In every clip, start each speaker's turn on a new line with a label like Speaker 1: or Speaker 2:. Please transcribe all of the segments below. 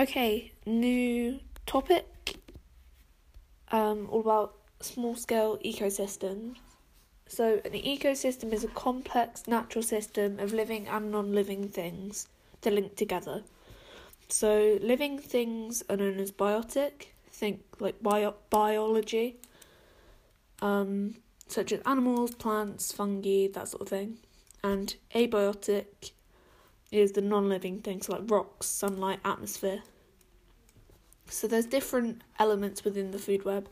Speaker 1: Okay, new topic. Um, all about small scale ecosystems. So, an ecosystem is a complex natural system of living and non living things that link together. So, living things are known as biotic, think like bio- biology, um, such as animals, plants, fungi, that sort of thing. And abiotic is the non living things like rocks, sunlight, atmosphere. So there's different elements within the food web.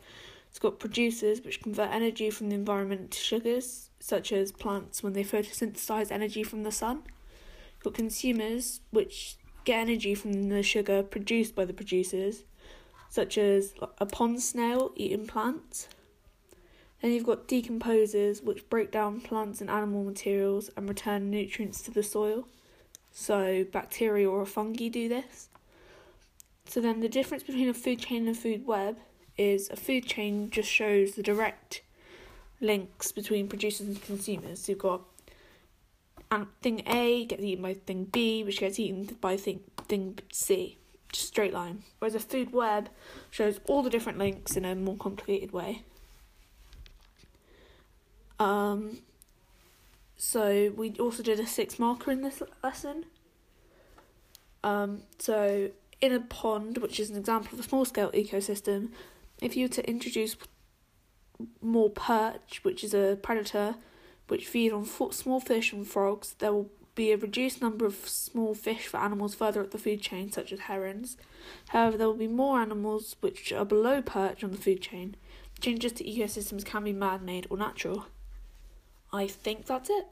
Speaker 1: It's got producers which convert energy from the environment to sugars, such as plants when they photosynthesize energy from the sun. You've got consumers which get energy from the sugar produced by the producers, such as a pond snail eating plants. Then you've got decomposers which break down plants and animal materials and return nutrients to the soil. So bacteria or fungi do this. So then the difference between a food chain and a food web is a food chain just shows the direct links between producers and consumers. So you've got thing A gets eaten by thing B, which gets eaten by thing thing C. Just straight line. Whereas a food web shows all the different links in a more complicated way. Um, so we also did a six marker in this lesson. Um, so in a pond, which is an example of a small scale ecosystem, if you were to introduce more perch, which is a predator which feed on small fish and frogs, there will be a reduced number of small fish for animals further up the food chain, such as herons. However, there will be more animals which are below perch on the food chain. Changes to ecosystems can be man made or natural. I think that's it.